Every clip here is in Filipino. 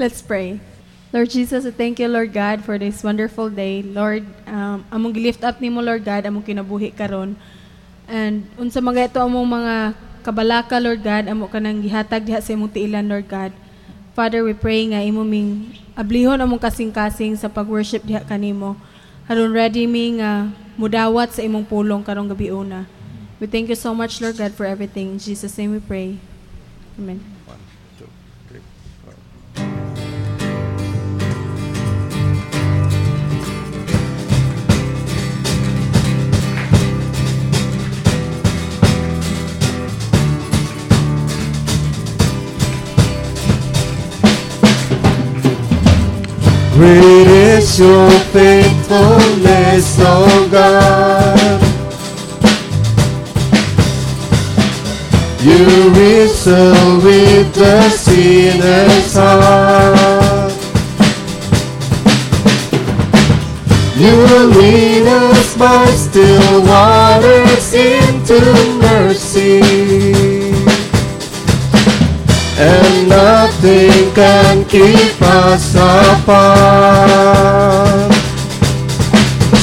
Let's pray. Lord Jesus, I thank you, Lord God, for this wonderful day. Lord, um, among lift up nimo Lord God, among kinabuhi karon. And unsa mga ito among mga kabalaka, Lord God, amo ka nang gihatag diha sa imong tiilan, Lord God. Father, we pray nga imo ming ablihon among kasing-kasing sa pag-worship diha kanimo. Haron ready mi nga mudawat sa imong pulong karong gabi una. We thank you so much, Lord God, for everything. In Jesus' name we pray. Amen. Great is your faithfulness, O God. You wrestle with the sinner's heart. You lead us by still waters into mercy. And nothing can keep us apart.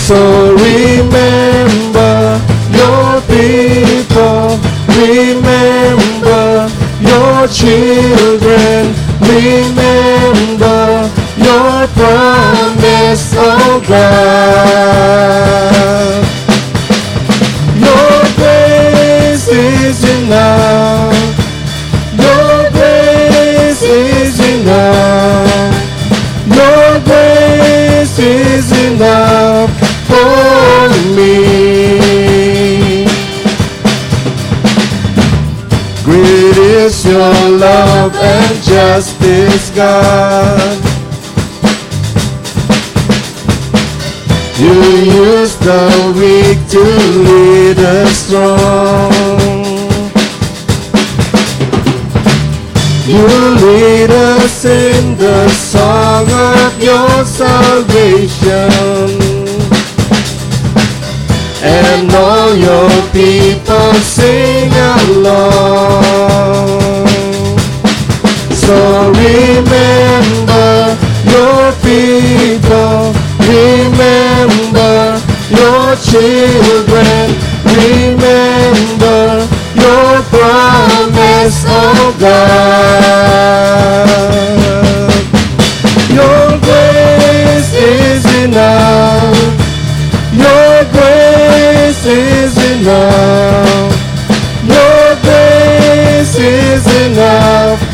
So remember your people, remember your children, remember your promise, oh God. God. You use the weak to lead the strong. You lead us in the song of your salvation. And all your people sing along. So remember your people, remember your children, remember your promise, oh God. Your grace is enough. Your grace is enough. Your grace is enough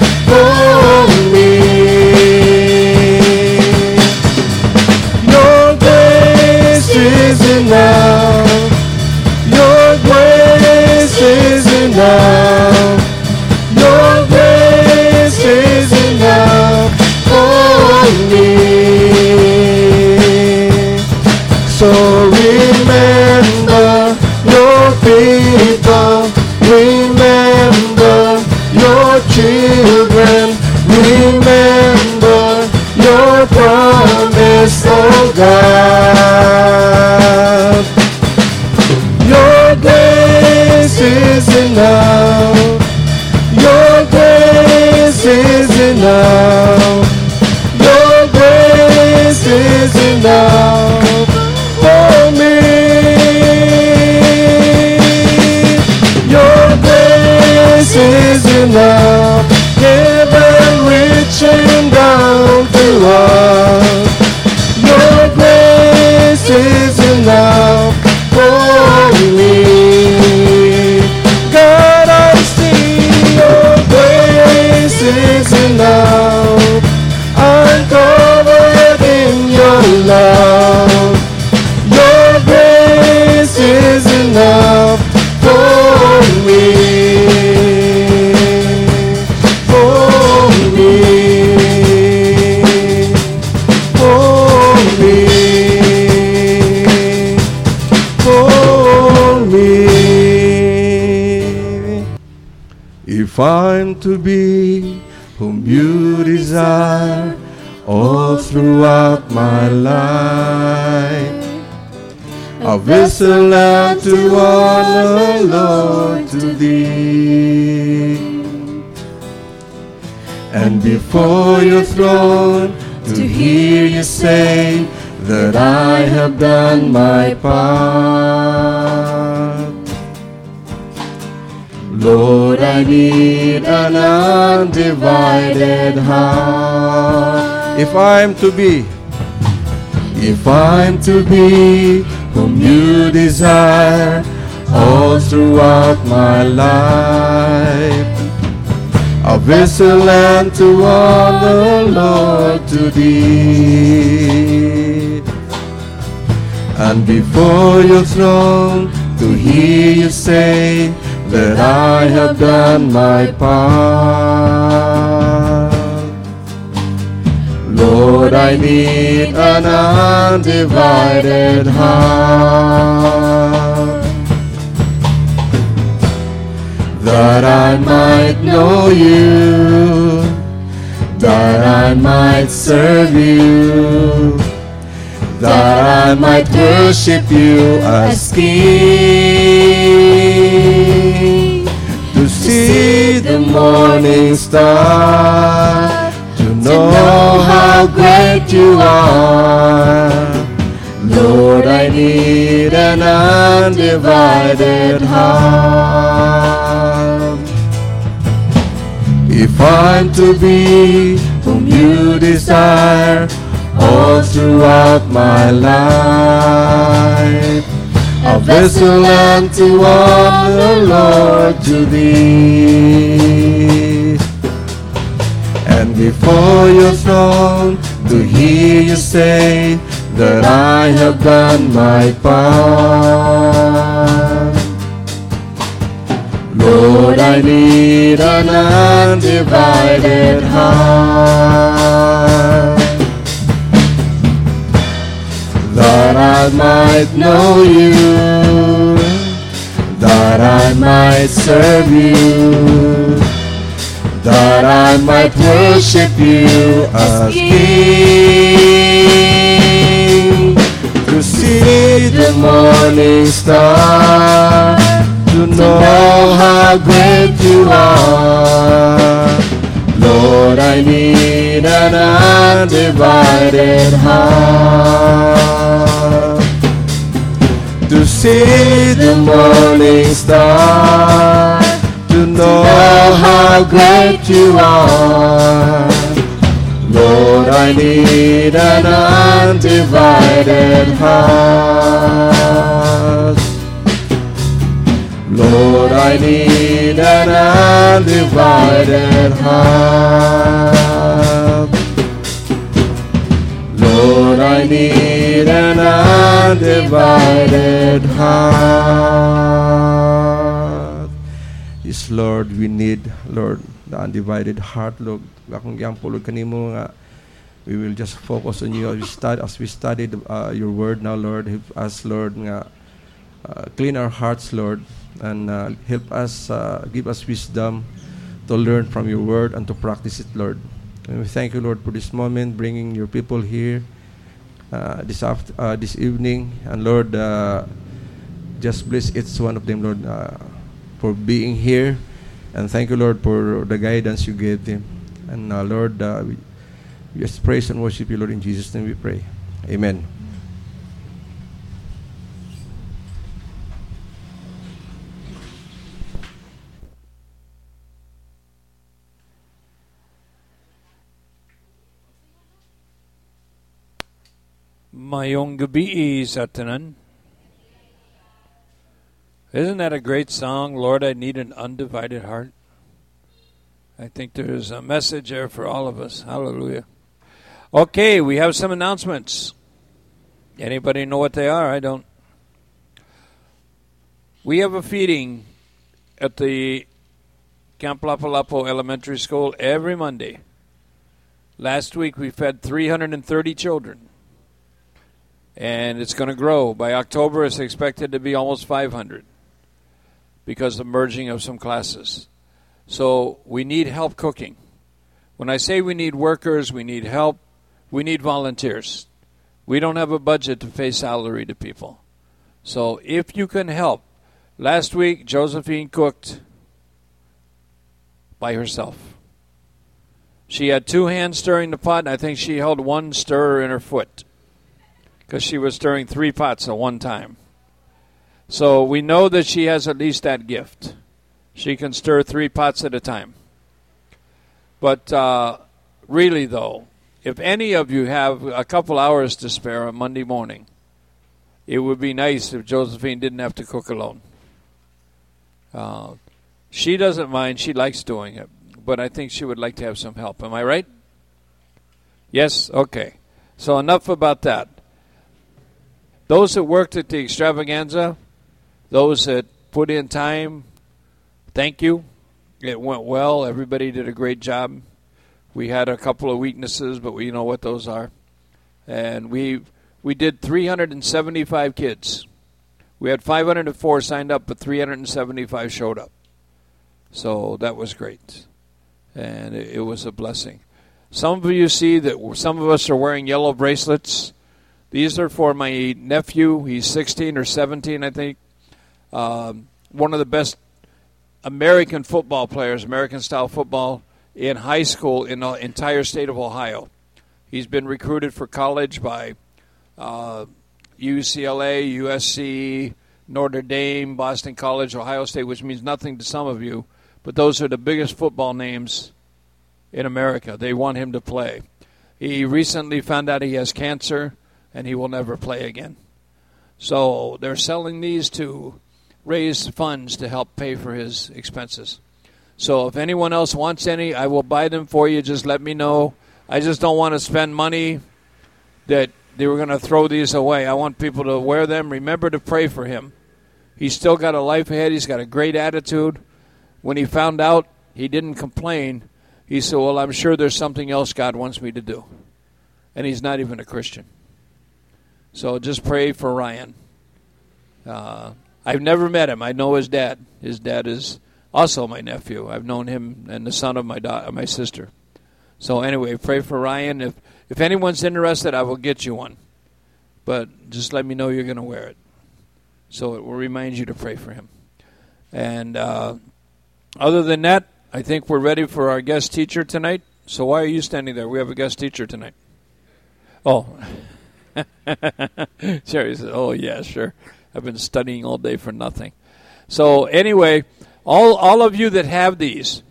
So remember your people, and before your throne to hear you say that I have done my part. Lord, I need an undivided heart. If I'm to be, if I'm to be whom you desire all throughout my life, a vessel and to honor, Lord, to thee. And before your throne to hear you say that I have done my part. Lord, I need an undivided heart that I might know you, that I might serve you, that I might worship you as King, to see the morning star, to know how great you are. Lord, I need an undivided heart. If I'm to be whom you desire all throughout my life, a vessel unto honor, Lord, to thee. And before your throne to hear you say that I have done my part. Lord, I need an undivided heart. That I might know you, that I might serve you, that I might worship you as King, see the morning star, to know how great you are. Lord, I need an undivided heart to see the morning star, to know how great you are. Lord, I need an undivided heart. Lord, I need an undivided heart. Lord, I need an undivided heart. Yes, Lord, we need, Lord, the undivided heart, Lord. Akong pulog kanimo nga we will just focus on you as we study, as we study uh, your word now, Lord. Help us, Lord, nga uh, clean our hearts, Lord, and uh, help us, uh, give us wisdom to learn from your word and to practice it, Lord. And we thank you, Lord, for this moment, bringing your people here uh, this after, uh, this evening, and Lord, just bless each one of them, Lord, for being here, and thank you, Lord, for the guidance you gave them, and uh, Lord, uh, we, just praise and worship you, Lord, in Jesus' name we pray, Amen. Mayong gabi sa tanan. Isn't that a great song? Lord, I need an undivided heart. I think there's a message there for all of us. Hallelujah. Okay, we have some announcements. Anybody know what they are? I don't. We have a feeding at the Camp Lapalapo Elementary School every Monday. Last week we fed 330 children and it's going to grow. By October, it's expected to be almost 500 because of the merging of some classes. So we need help cooking. When I say we need workers, we need help, we need volunteers. We don't have a budget to pay salary to people. So if you can help, last week Josephine cooked by herself. She had two hands stirring the pot, and I think she held one stirrer in her foot because she was stirring three pots at one time. So we know that she has at least that gift. She can stir three pots at a time. But uh, really, though, if any of you have a couple hours to spare on Monday morning, it would be nice if Josephine didn't have to cook alone. Uh, she doesn't mind; she likes doing it, but I think she would like to have some help. Am I right? Yes. Okay. So enough about that. Those that worked at the extravaganza, those that put in time, thank you. It went well. Everybody did a great job. We had a couple of weaknesses, but we know what those are. And we we did 375 kids. We had 504 signed up, but 375 showed up. So that was great. And it, it was a blessing. Some of you see that some of us are wearing yellow bracelets. These are for my nephew. He's 16 or 17, I think. Um, one of the best American football players, American style football, in high school in the entire state of Ohio. He's been recruited for college by uh, UCLA, USC, Notre Dame, Boston College, Ohio State, which means nothing to some of you, but those are the biggest football names in America. They want him to play. He recently found out he has cancer and he will never play again. So they're selling these to raise funds to help pay for his expenses. So if anyone else wants any, I will buy them for you. Just let me know. I just don't want to spend money that they were going to throw these away. I want people to wear them. Remember to pray for him. He's still got a life ahead. He's got a great attitude. When he found out, he didn't complain. He said, Well, I'm sure there's something else God wants me to do. And he's not even a Christian. So just pray for Ryan. Uh, I've never met him. I know his dad. His dad is also my nephew. I've known him and the son of my my sister. So anyway, pray for Ryan. If if anyone's interested, I will get you one. But just let me know you're going to wear it, so it will remind you to pray for him. And uh, other than that, I think we're ready for our guest teacher tonight. So why are you standing there? We have a guest teacher tonight. Oh, Jerry says, "Oh yeah, sure." I've been studying all day for nothing. So anyway, all all of you that have these,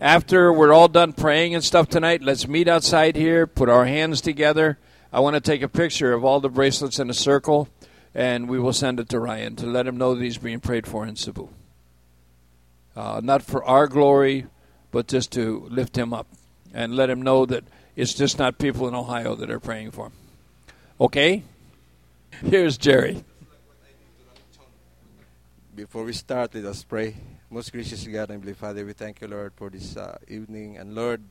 after we're all done praying and stuff tonight, let's meet outside here, put our hands together. I want to take a picture of all the bracelets in a circle, and we will send it to Ryan to let him know that he's being prayed for in Cebu. Uh, not for our glory, but just to lift him up and let him know that it's just not people in Ohio that are praying for him. Okay? Here's Jerry. Before we start, let us pray. Most gracious God and Heavenly Father, we thank you, Lord, for this uh, evening. And Lord,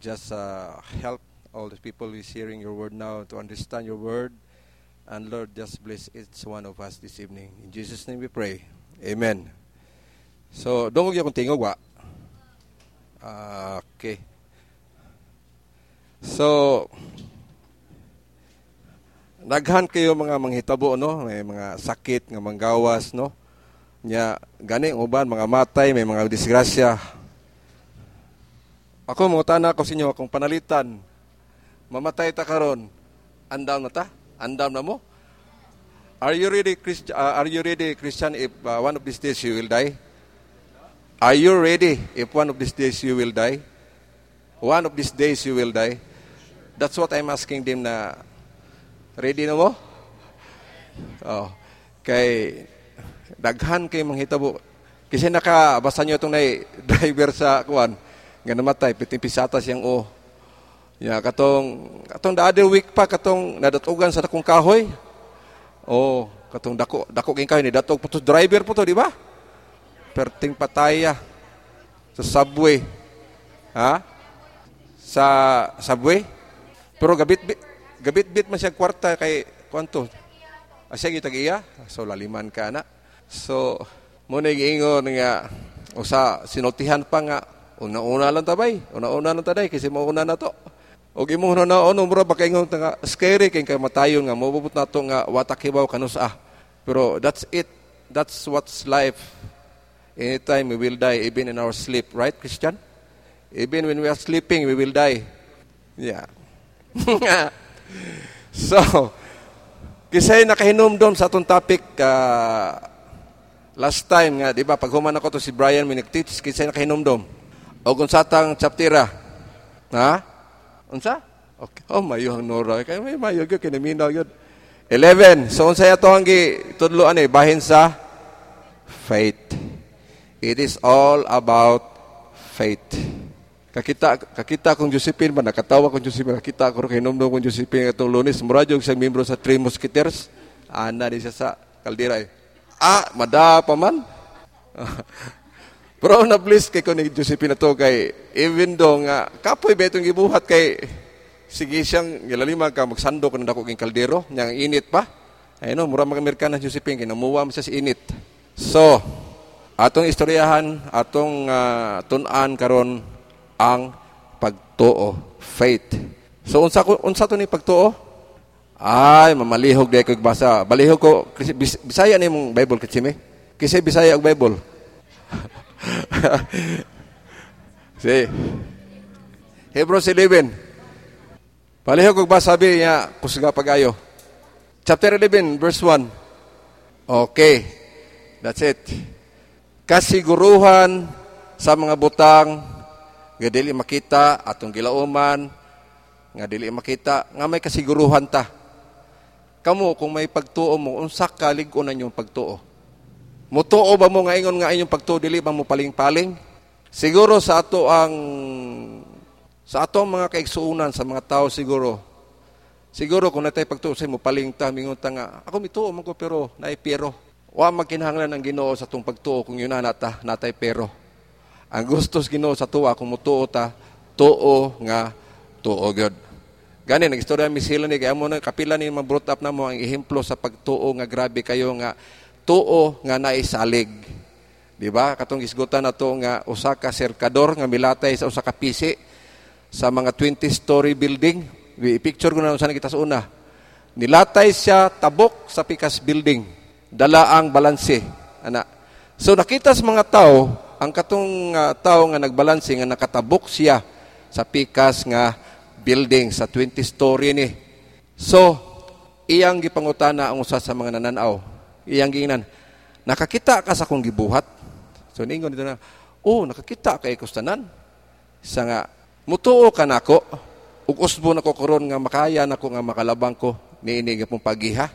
just uh, help all the people who is hearing your word now to understand your word. And Lord, just bless each one of us this evening. In Jesus' name we pray. Amen. So, dungog akong tingog wa. Uh, okay. So, naghan kayo mga manghitabo, no? May mga sakit, nga manggawas, no? Nya gani uban mga matay, may mga disgrasya. Ako mo tana ko sa akong panalitan. Mamatay ta karon. Andam na ta? Andam na mo? Are you ready Christian uh, are you ready Christian if uh, one of these days you will die? Are you ready if one of these days you will die? One of these days you will die. That's what I'm asking them na ready na mo? Oh. Kay daghan kay manghitabo. Kasi nakabasa nyo itong driver sa kuan nga namatay piting pisata siyang o. Ya katong katong the other week pa katong nadatugan sa dakong kahoy. Oh, katong dako dako king kahoy ni datog puto driver po to, di ba? Perting pataya sa subway. Ha? Sa subway. Pero gabit bit, gabit bit man siya kwarta kay kwanto. Asya gitag iya, so laliman ka na. So, muna giingon nga, usa sinultihan pa nga, una-una lang tabay, una-una lang taday, kasi mauna na to. O imo na ono mura baka ingon nga scary kay kay matayon nga mobubot na to nga watakibaw kanus ah. Pero that's it. That's what's life. Anytime we will die even in our sleep, right Christian? Even when we are sleeping, we will die. Yeah. so, kisay nakahinumdom sa atong topic uh, last time nga, di ba? Pag human ako to si Brian, may nag-teach, kisay nakahinumdom. O kung satang chaptera. Ha? Unsa? Okay. Oh, mayo ang nora. Kaya may mayo yun, kinaminaw yun. 11. So, unsaya to ang tudloan eh, bahin sa faith. It is all about faith. Kakita kakita kong Josephine ba nakatawa kong Josephine nakita ko kay nomdom kong Josephine katong Lunes mura jog siyang membro sa Three Musketeers ana di siya sa kaldera eh. Ah, mada pa man. Pero na please kay ko ni Josephine to kay even do nga kapoy betong gibuhat kay sige siyang gilalima ka magsando kan dako king kaldero nyang init pa. Ay no, mura mga Josephine kay namuwa siya sa init. So, atong istoryahan, atong uh, tun-an karon ang pagtuo, faith. So unsa unsa to ni pagtuo? Ay, mamalihog di ko basa. Balihog ko Bisaya ni mong Bible kitsime. Kasi Bisaya og Bible. si Hebrews 11. Palihog ko ba sabi niya kusga pagayo. Chapter 11 verse 1. Okay. That's it. Kasiguruhan sa mga butang nga dili makita atong gilauman nga dili makita nga may kasiguruhan ta kamo kung may pagtuo mo unsa ka lig-on inyong pagtuo? Mutuo ba mo nga ingon nga inyong pagtuo dili ba mo paling-paling? Siguro sa ato ang sa ato mga kaigsuunan sa mga tao siguro siguro kung natay pagtuo sa mo paling ta mingon ta nga ako mituo man ko pero naay pero. Wa magkinahanglan ang Ginoo sa tong pagtuo kung yun na nata natay pero. Ang gustos Ginoo sa tuwa kung mutuo ta, tuo nga tuo gyud. Gani nagistorya mi sila ni kay amo na kapila ni ma-brought up na mo ang ehemplo sa pagtuo nga grabe kayo nga tuo nga naisalig. Di ba? Katong isgutan na to nga usa ka serkador nga milatay sa usa ka pisi sa mga 20 story building. I-picture ko na sa kita sa una. Nilatay siya tabok sa pikas building. Dala ang balanse. Ana. So nakita sa mga tao ang katong uh, tao nga nagbalanse nga nakatabok siya sa pikas nga building sa 20 story ni. So, iyang gipangutana ang usa sa mga nananaw. Iyang giingnan, nakakita ka sa kong gibuhat? So, ningon dito na, oh, nakakita kay kustanan. Sa nga, mutuo ka nako, ug usbo na ko karon nga makaya nako nga makalabang ko niini nga pong pagiha.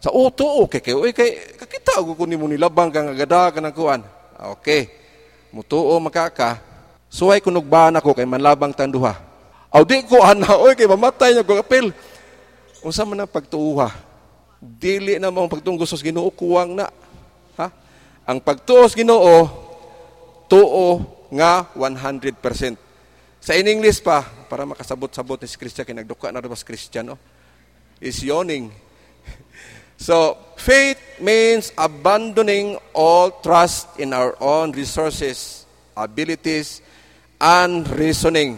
Sa oh, tuo kay kay, kay kakita ko nimo nilabang ka nga gada ka ng kuan. Okay mutuo makaka, suway kunog ba ako kay manlabang tanduha. Aw di ko ana, oy kay mamatay niya ko apil. Unsa man ang pagtuuha? Dili na mo pagtunggo sa Ginoo kuwang na. Ha? Ang pagtuos Ginoo tuo nga 100%. Sa in English pa para makasabot-sabot ni si Christian kay nagduka na rin Christian no? is yawning. So, faith means abandoning all trust in our own resources, abilities, and reasoning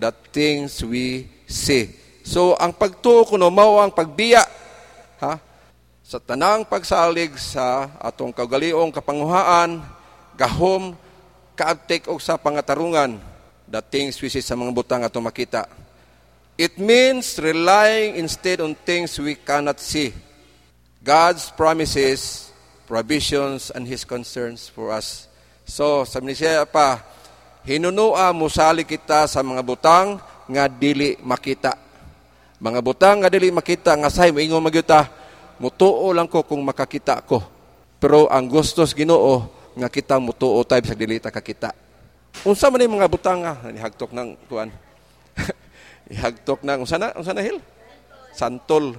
the things we see. So, ang pagtuo kuno mao ang pagbiya ha? sa tanang pagsalig sa atong kagaliong kapanguhaan, gahom, kaabtek og sa pangatarungan, the things we see sa mga butang atong makita. It means relying instead on things we cannot see God's promises, provisions, and His concerns for us. So, sabi siya pa, hinunua musali kita sa mga butang nga dili makita. Mga butang nga dili makita, nga say, ingon magyuta, mutuo lang ko kung makakita ko. Pero ang gustos ginoo, nga kita mutuo tayo sa dili ta kakita. Unsa man mga butang nga, ihagtok ng kuan. ihagtok ng, unsa na, unsa na hil? Santol.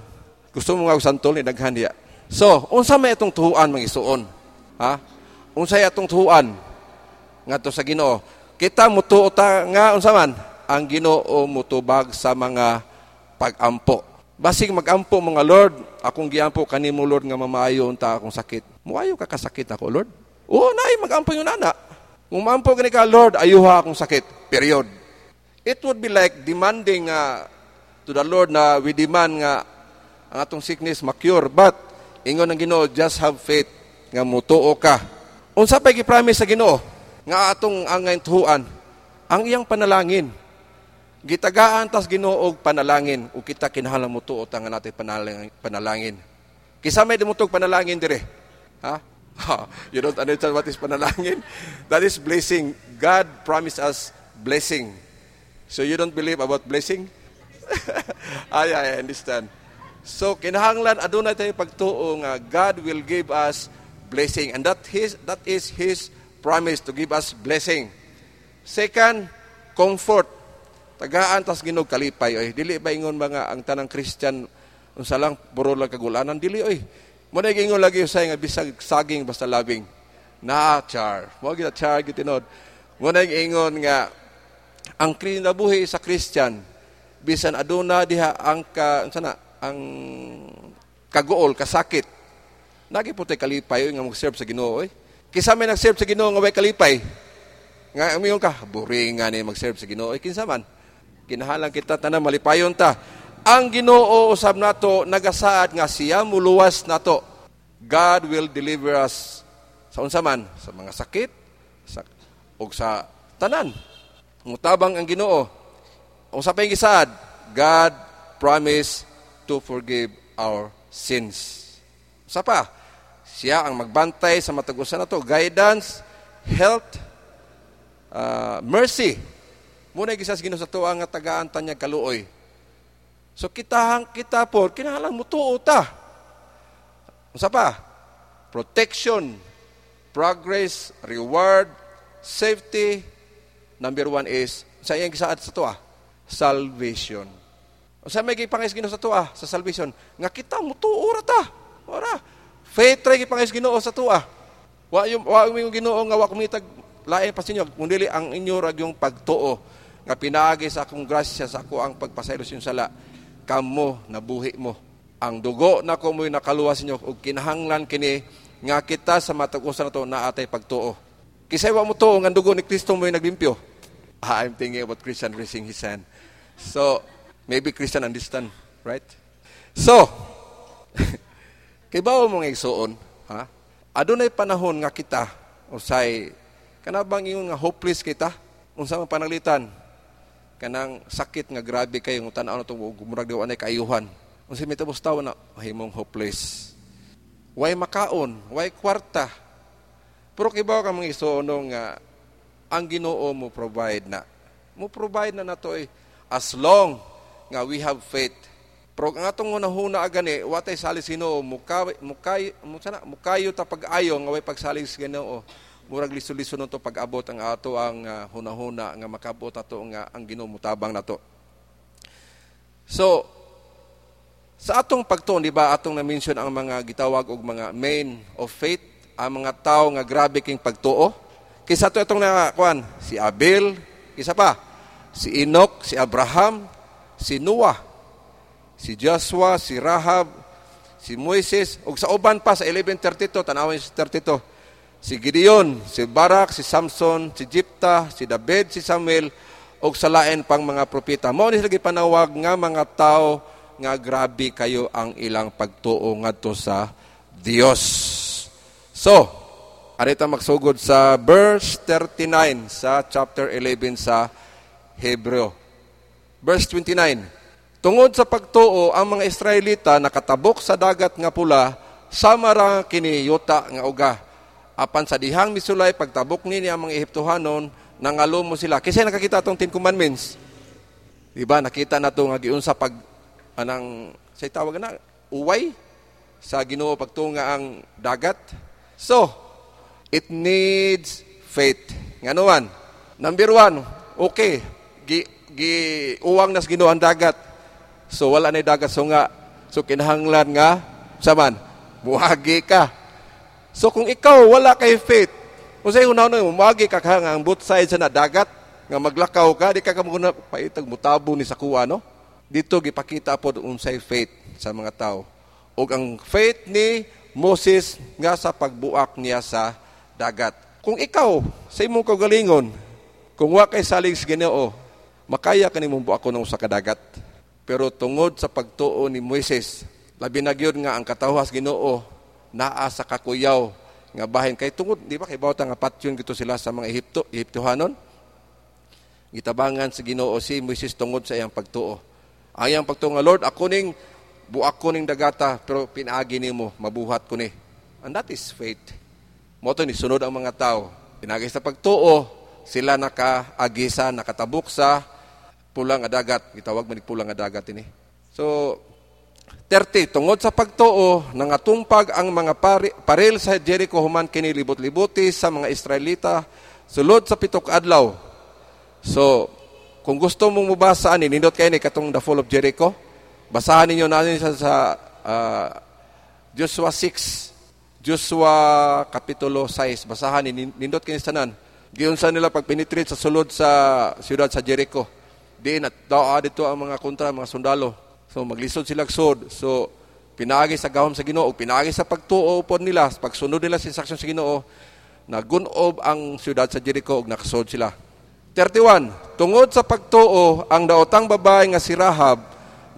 Gusto mo nga santol ni daghan diya. So, unsa may itong tuhuan mga isuon? Ha? Unsa itong tuhuan? Ngadto sa Ginoo. Kita mutuo ta nga unsa man ang Ginoo mutubag sa mga pagampo. Basig magampo mga Lord, akong giampo kanimo Lord nga mamaayo unta akong sakit. Muayo ka kasakit ako Lord. Oo, nay magampo yun ana. Kung maampo gani ka Lord, ayuha akong sakit. Period. It would be like demanding uh, to the Lord na we demand nga ang atong sickness ma-cure. But, ingon ng Ginoo, just have faith nga mutuo ka. Unsa pa gi-promise sa Ginoo nga atong angay tuhuan? ang iyang panalangin. Gitagaan tas Ginoo og panalangin o kita kinahanglan mo tuot ang natin panalangin. panalangin. Kisa may dumutog panalangin dire. Ha? you don't understand what is panalangin? That is blessing. God promised us blessing. So you don't believe about blessing? ay, I understand. So kinahanglan aduna tayo pagtuo nga God will give us blessing and that his that is his promise to give us blessing. Second, comfort. Tagaan tas ginog kalipay oy. Dili ba ingon mga ang tanang Christian unsa lang puro lang kagulanan? Dili oy. Mo na ingon lagi usay nga bisag saging basta labing. Na char. Mo gid char gid mo na ingon nga ang kinabuhi sa Christian bisan aduna diha ang ka unsa na ang kaguol kasakit. Nagi puti kalipay oy nga mag-serve sa Ginoo oy kisa may nag-serve sa Ginoo nga way kalipay nga amiyon ka boring nga ni mag-serve sa Ginoo oy kinsa man Kinahalang kita tanan malipayon ta. Ang Ginoo usab nato nagasaad nga siya muluwas nato. God will deliver us sa unsa man sa mga sakit sa og sa tanan. Mutabang ang Ginoo. Unsa pa gisaad? God promise to forgive our sins. Sa pa? Siya ang magbantay sa matagusan nato, guidance, health, uh, mercy Muna gisas Ginoo sa tuwa nga tagaan tanya kaluoy. So kita kita po kinahanglan mo tuo ta. Unsa pa? Protection, progress, reward, safety. Number one is sa iyang gisaad sa tuwa, salvation. Unsa may gipangis Ginoo sa tuwa sa salvation? Nga kita mo ra ta. Ora. Faith ra gipangis Ginoo sa tuwa. Wa yung wa yung Ginoo nga wa kumitag lain pa sinyo kundi ang inyo rag yung pagtuo nga pinaagi sa akong grasya sa ako ang pagpasaylo yung sala kamo nabuhi mo. Ang dugo na ko mo'y nakaluwas ninyo ug kinahanglan kini nga kita sa matagusan nato na atay pagtuo. Kisay wa mo tuo nga dugo ni Kristo mo'y naglimpyo. Ah, I'm thinking about Christian raising his hand. So maybe Christian understand right? So kay bawo mo nga igsuon ha adunay panahon nga kita usay kanabang ingon nga hopeless kita unsa man pananglitan kanang sakit nga grabe kayo ng tanaw na itong gumurag daw anay kaayuhan. Kung si mitabos tao na, mahimong hopeless. Way makaon, way kwarta. Pero kibaw ka mga isono nga, ang ginoo mo provide na. Mo provide na nato eh, as long nga we have faith. Pero ang atong hunahuna agani, watay salis ginoo, mukay, mukay, mukay, mukayo ta pag-ayo nga way pagsalis ginoo murag liso-liso to pag-abot ang ato ang uh, hunahuna nga makabot ato nga ang ginumutabang nato. So, sa atong pagtuon, di ba, atong na-mention ang mga gitawag og mga main of faith, ang mga tao nga grabe king pagtuo. Kisa to itong na, kuan, si Abel, kisa pa, si Enoch, si Abraham, si Noah, si Joshua, si Rahab, si Moises, ug sa uban pa sa 1132, tanawin sa 32, si Gideon, si Barak, si Samson, si Jipta, si David, si Samuel, o sa lain pang mga propeta. Mo ni sila panawag nga mga tao nga grabe kayo ang ilang pagtuo ngadto sa Dios. So, arita magsugod sa verse 39 sa chapter 11 sa Hebreo. Verse 29. Tungod sa pagtuo, ang mga Israelita nakatabok sa dagat nga pula, sama ra kini yuta nga uga. Apan sa dihang misulay pagtabok ni ang mga Ehiptohanon nangalo mo sila. Kasi nakakita tong Ten Commandments? Di ba? Nakita na to nga giunsa pag anang say tawag na uway sa Ginoo pagtunga ang dagat. So it needs faith. Nganuan number one okay gi, gi uwang nas Ginoo ang dagat so wala na dagat so nga so kinahanglan nga saman buhagi ka So kung ikaw wala kay faith, kung sa'yo una na umagi ka ka nga ang both sides na dagat, nga maglakaw ka, di ka ka muna paitag mutabo ni sa kuwa, no? Dito gipakita po unsay faith sa mga tao. O ang faith ni Moses nga sa pagbuak niya sa dagat. Kung ikaw, sa imong kagalingon, kung wa kay salig sa Ginoo, makaya ka nimong buak ng sa kadagat. Pero tungod sa pagtuo ni Moises, labi na nga ang katawhas Ginoo naa sa kakuyaw nga bahin kay tungod di ba kay bawta nga patyon gito sila sa mga Ehipto Ehiptohanon gitabangan sa Ginoo si Moises tungod sa iyang pagtuo. Ang iyang pagtuo nga Lord, ako ning buak ko ning dagata pero pinaagi nimo mabuhat ko ni. And that is faith. Mo to ni sunod ang mga tao. Pinagi sa pagtuo, sila nakaagisa, nakatabok sa pulang nga dagat. Gitawag man pulang nga dagat ini. So 30 tungod sa pagtuo nangatumpag ang mga pari, paril sa Jericho human kini libot-libuti sa mga Israelita sulod sa pitok adlaw So, kung gusto mong mabasa ani, nindot kayo ni katong The Fall of Jericho. Basahan ninyo natin sa, sa uh, Joshua 6, Joshua Kapitulo 6. Basahan ni nindot kayo tanan. Giyon sa nila pag penetrate sa sulod sa siyudad sa Jericho. Diin at daw dito ang mga kontra, mga sundalo. So maglisod sila sod. So pinagi sa gahom sa Ginoo, pinagi sa pagtuo upon nila, pagsunod nila sa instruction sa Ginoo, nagunob ang siyudad sa Jericho ug nakasod sila. 31. Tungod sa pagtuo, ang daotang babae nga si Rahab,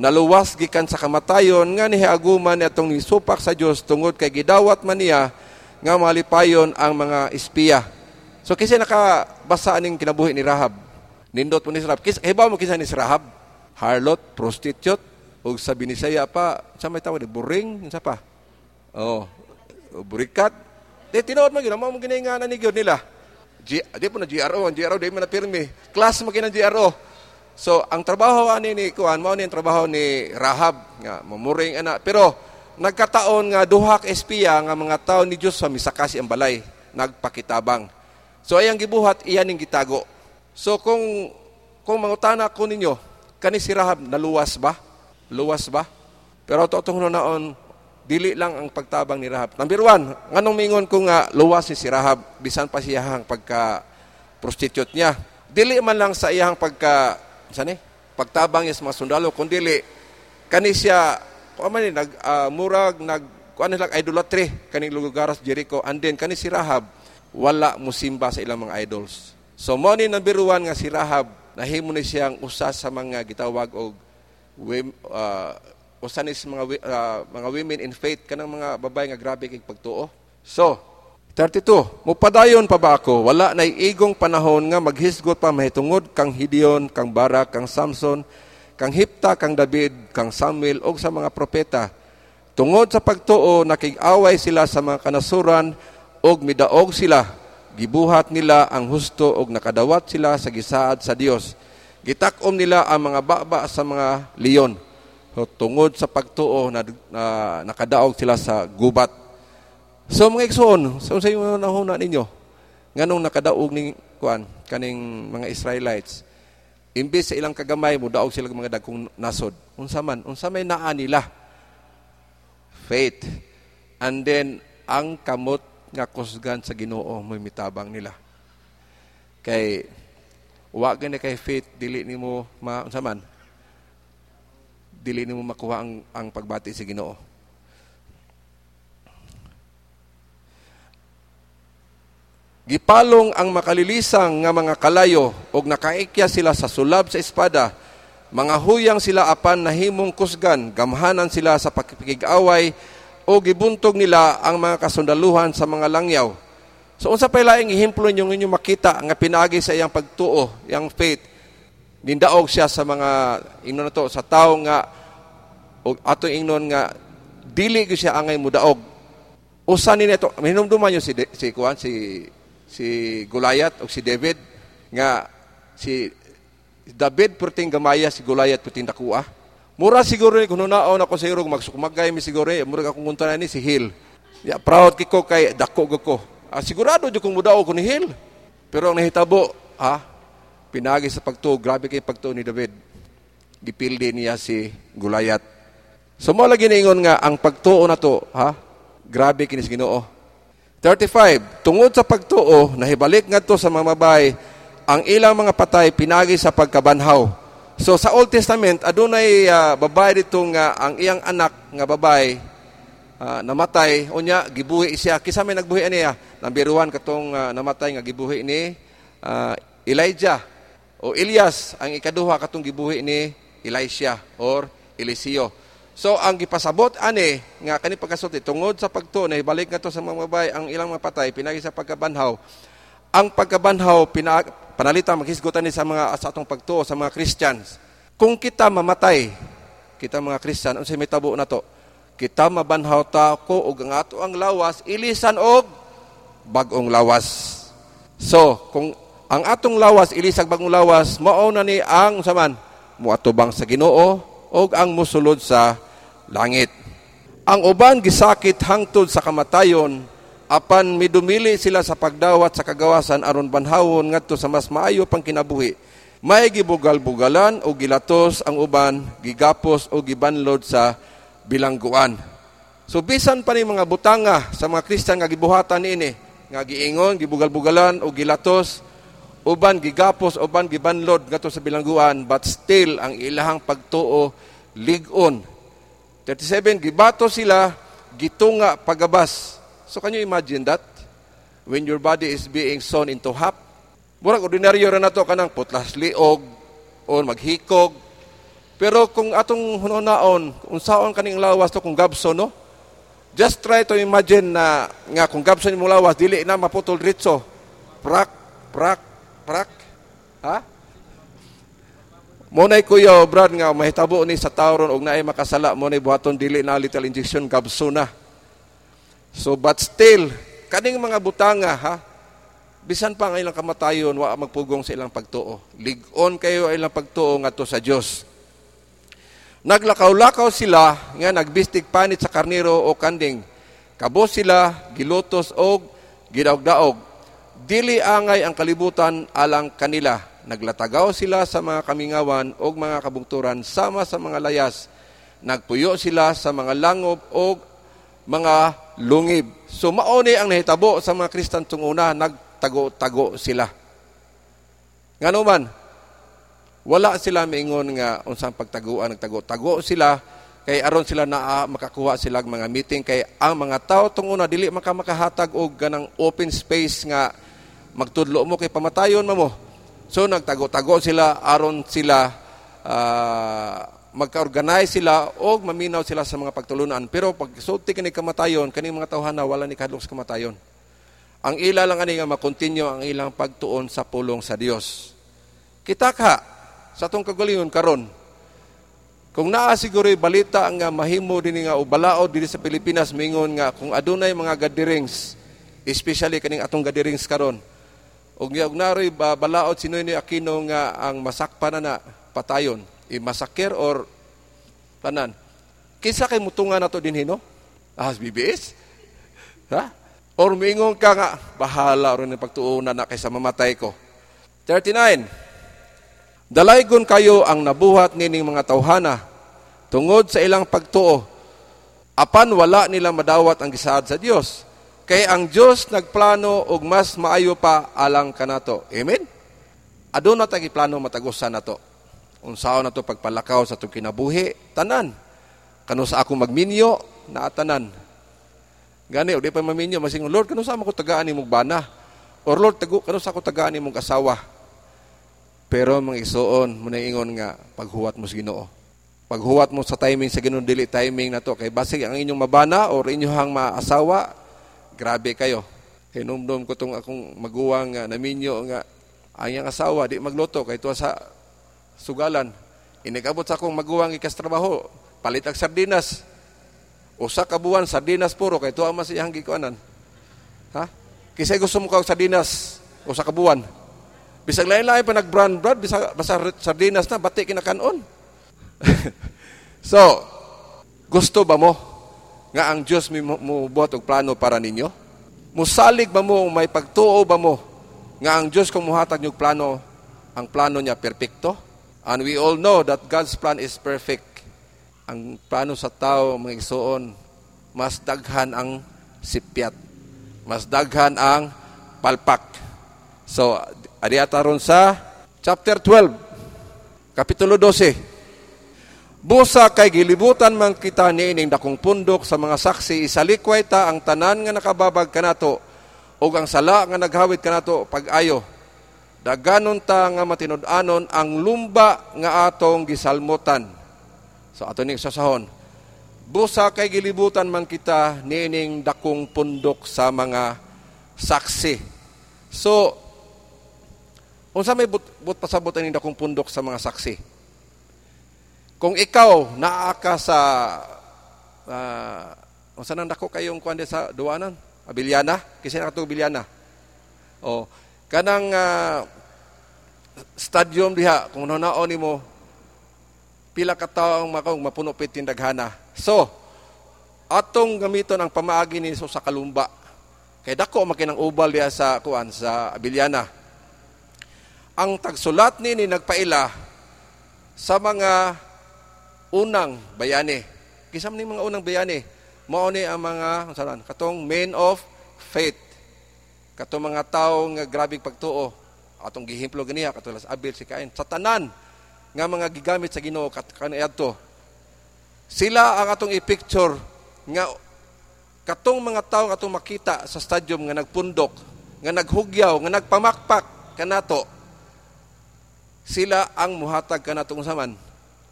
naluwas gikan sa kamatayon nga nihiaguman atong nisupak sa Dios tungod kay gidawat man niya nga malipayon ang mga espiya. So kasi nakabasa ning kinabuhi ni Rahab. Nindot mo ni Rahab. Kis hibaw mo kinsa ni Rahab? Harlot, prostitute, ug sa binisaya pa, sa may tawag ni buring, sa pa. Oh, burikat. Di tinuod mo gyud mo gininganan ni gyud nila. G, di po na GRO, ang GRO di mo na pirmi. Class mo ng GRO. So, ang trabaho ani ni Kuan, mao ni ang trabaho ni Rahab nga mamuring ana. Pero nagkataon nga duha ka espiya nga mga tao ni Dios sa misakasi ang balay, nagpakitabang. So ayang gibuhat iyan ning gitago. So kung kung mangutana ko ninyo, kani si Rahab naluwas ba? Luwas ba? Pero totoo naon dili lang ang pagtabang ni Rahab. Number one, nganong mingon ko nga luwas ni si Rahab, bisan pa siyahang pagka prostitute niya. Dili man lang sa iyang pagka, sani? Pagtabang niya sa mga sundalo, kundi dili, kani siya, kung man nag, uh, murag, nag, kung ano lang, idolatry, kaning lugar Jericho, and then kani si Rahab, wala musimba sa ilang mga idols. So, mo ni number one nga si Rahab, nahimo ni siyang usa sa mga gitawag og uh, usan is mga uh, mga women in faith kanang mga babae nga grabe kay pagtuo. So, 32. Mupadayon pa ba ako? Wala na igong panahon nga maghisgot pa mahitungod kang Hideon, kang Barak, kang Samson, kang Hipta, kang David, kang Samuel og sa mga propeta. Tungod sa pagtuo nakig-away sila sa mga kanasuran og midaog sila. Gibuhat nila ang husto og nakadawat sila sa gisaad sa Dios. Gitakom nila ang mga baba sa mga leon So, tungod sa pagtuo na, na nakadaog sila sa gubat. So mga igsoon, so sa inyo nahuna ninyo, nganong nakadaog ning kuan kaning mga Israelites, imbes sa ilang kagamay mo daog sila mga dagkong nasod. Unsa man, unsa may naa nila? Faith. And then ang kamot nga kusgan sa Ginoo mo mitabang nila. Kay wa gani kay faith dili nimo ma unsa man dili nimo makuha ang, ang pagbati sa Ginoo. Gipalong ang makalilisang nga mga kalayo og nakaikya sila sa sulab sa espada. Mga huyang sila apan nahimong kusgan, gamhanan sila sa pakikig-away o gibuntog nila ang mga kasundaluhan sa mga langyaw. So unsa pa laing ehemplo ninyo inyo makita nga pinagi sa iyang pagtuo, yang faith? Nindaog siya sa mga ingnon to sa tao nga o ato ingnon nga dili gyud siya angay mudaog. Usa ni neto hinumduman yo si si kuan si si Goliath o si David nga si David perting gamaya si Goliath perting dakuha mura siguro ni kuno naon ako sa irog magsukmagay mi siguro eh mura akong kunta ni si Hill ya proud kiko kay dako ko ah, sigurado jud kong mudaog ko ni Hill pero ang nahitabo ha pinagi sa pagtuo, grabe kay pagtuo ni David. Gipildi niya si Gulayat. So mo lagi ingon nga ang pagtuo na to, ha? Grabe kinis Ginoo. 35. Tungod sa pagtuo, nahibalik ngadto sa mga babay ang ilang mga patay pinagi sa pagkabanhaw. So sa Old Testament adunay uh, babae dito nga ang iyang anak nga babay uh, namatay. Unya gibuhi siya. Kisa may nagbuhi niya 1 katong uh, namatay nga gibuhi ni uh, Elijah o Elias. Ang ikaduha katong gibuhi ni Elisha or Eliseo. So ang gipasabot ani nga kani pagkasulti tungod sa pagtuo na ibalik nga to sa mga babae ang ilang mga patay pinagi sa pagkabanhaw ang pagkabanhaw pina, panalita maghisgutan ni sa mga sa atong pagtuo sa mga Christians. Kung kita mamatay, kita mga Christian, unsay may tabo na to? Kita mabanhaw ta ko og ang ato ang lawas ilisan og bagong lawas. So, kung ang atong lawas ilisag bagong lawas mao na ni ang saman muatubang sa Ginoo og ang musulod sa langit. Ang uban gisakit hangtod sa kamatayon apan midumili sila sa pagdawat sa kagawasan aron banhawon ngadto sa mas maayo pang kinabuhi. May gibugal-bugalan o gilatos ang uban, gigapos o gibanlod sa bilangguan. So bisan pa ni mga butanga sa mga Kristiyan nga gibuhatan niini, nga giingon, gibugal-bugalan o gilatos, uban gigapos, uban gibanlod ngadto sa bilangguan, but still ang ilahang pagtuo ligon. 37 gibato sila gitunga pagabas. So can you imagine that? When your body is being sawn into half, murag ordinaryo ra nato kanang putlas liog o maghikog. Pero kung atong hunonaon, unsaon kaning lawas to kung gabso no? Just try to imagine na nga kung gabso ni mo lawas dili na maputol ritso. Prak, prak, prak. Ha? Monay kuya brad nga mahitabo ni sa tawron og naay makasala mo ni buhaton dili na little injection gabso na. So but still kaning mga butanga ha bisan pa ang ilang kamatayon wa magpugong sa ilang pagtuo. Ligon kayo ilang pagtuo ngadto sa Dios. Naglakaw-lakaw sila nga nagbistig panit sa karniro o kanding. Kabo sila gilutos og gidaog-daog. Dili angay ang kalibutan alang kanila Naglatagaw sila sa mga kamingawan o mga kabungturan sama sa mga layas. Nagpuyo sila sa mga langob o mga lungib. So mauni ang nahitabo sa mga Kristan tunguna, nagtago-tago sila. Nga man, wala sila maingon nga unsang pagtaguan, nagtago-tago sila kay aron sila na uh, makakuha sila mga meeting kay ang mga tao tunguna dili makamakahatag og ganang open space nga magtudlo mo kay pamatayon mo So nagtago-tago sila aron sila uh, magka-organize sila o maminaw sila sa mga pagtulunan. Pero pag sulti kani kamatayon, kani mga tawhana wala ni kadlok kamatayon. Ang ila lang ani nga makontinue ang ilang pagtuon sa pulong sa Dios. Kita ka sa tong kagalingon karon. Kung naa siguro balita nga mahimo dinhi nga ubalaod diri sa Pilipinas mingon nga kung adunay mga gadirings, especially kaning atong gadirings karon, niya og naroy balaod sino ni Aquino nga ang masakpa na na patayon, i-massacre or tanan. Kinsa kay mutungan nato din hino? Ahas BBS? Ha? Or mingon ka nga, bahala ron ni pagtuunan na kaysa mamatay ko. 39. Dalaygon kayo ang nabuhat nining mga tawhana tungod sa ilang pagtuo. Apan wala nila madawat ang gisaad sa Dios Kay ang Dios nagplano og mas maayo pa alang kanato. Amen? Aduna na tagi plano matagusan nato. Unsaon nato pagpalakaw sa to kinabuhi tanan. Kano sa ako magminyo na tanan. Gani og di pa maminyo masing Lord kano sa ako tagaan nimong bana. Or Lord tago kano sa ako tagaan nimong asawa. Pero mga isuon mo na ingon nga paghuwat mo sa Ginoo. Paghuwat mo sa timing sa Ginoo dili timing nato kay basig ang inyong mabana or inyong maasawa grabe kayo. Hinumdum ko tong akong maguwang nga naminyo nga ang iyang asawa di magluto kay tuwa sa sugalan. Inigabot sa akong maguwang ikas trabaho, palit ang sardinas. Usa ka buwan sardinas puro kay tuwa mas iyang gikuanan. Ha? Kisay gusto mo kag sardinas usa ka buwan. Bisag lain-lain pa nag-brand brand bisa basta sardinas na bati kinakanon. so, gusto ba mo nga ang Dios mo, mo buhat og plano para ninyo? Musalig ba mo may pagtuo ba mo nga ang Dios kung muhatag niyog plano, ang plano niya perpekto? And we all know that God's plan is perfect. Ang plano sa tao, mga igsoon, mas daghan ang sipyat. Mas daghan ang palpak. So, adi ron sa chapter 12, kapitulo 12. Busa kay gilibutan man kita niining dakong pundok sa mga saksi isalikway ta ang tanan nga nakababag kanato ug ang sala nga naghawid kanato pag-ayo. Daganon ta nga matinud-anon ang lumba nga atong gisalmutan. So ato ning sasahon. Busa kay gilibutan man kita niining dakong pundok sa mga saksi. So Unsa may but, but pasabot ani dakong pundok sa mga saksi? Kung ikaw naa ka sa uh, unsa nang dako kayong kuan sa duwanan? Abiliana? Kasi na katong Abiliana. O kanang uh, stadium diha kung naon nimo pila ka tawo ang makaong mapuno pit tindaghana. So, atong gamiton ang pamaagi ni sa kalumba. Kay dako makinang ubal diha sa kuan sa Abiliana. Ang tagsulat ni ni nagpaila sa mga unang bayani. Kisam ni mga unang bayani. Mao ni ang mga katong men of faith. Katong mga tawo nga grabing pagtuo. Atong gihimplo ganiya katong Abel si Cain. Sa tanan nga mga gigamit sa Ginoo kaniadto. Sila ang atong i-picture nga katong mga tawo nga atong makita sa stadium nga nagpundok, nga naghugyaw, nga nagpamakpak kanato. Sila ang muhatag kanatong saman.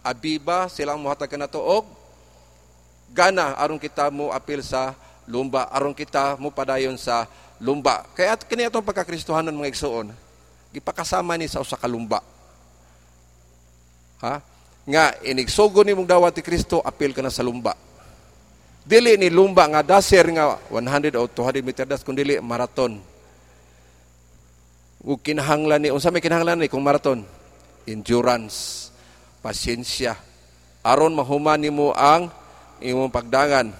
Abiba sila ang muhatag kanato og gana aron kita mo apil sa lumba, aron kita mo padayon sa lumba. Kaya at kini atong pagkakristohanon mga igsoon, gipakasama ni sa usa ka lumba. Ha? Nga inigsugo ni mong dawat ti Kristo, apil ka na sa lumba. Dili ni lumba nga daser nga 100 o 200 meter das kun dili marathon. Ug kinahanglan ni unsa may kinahanglan ni kung marathon? Endurance, pasyensya. Aron mahuman nimo ang imong pagdangan.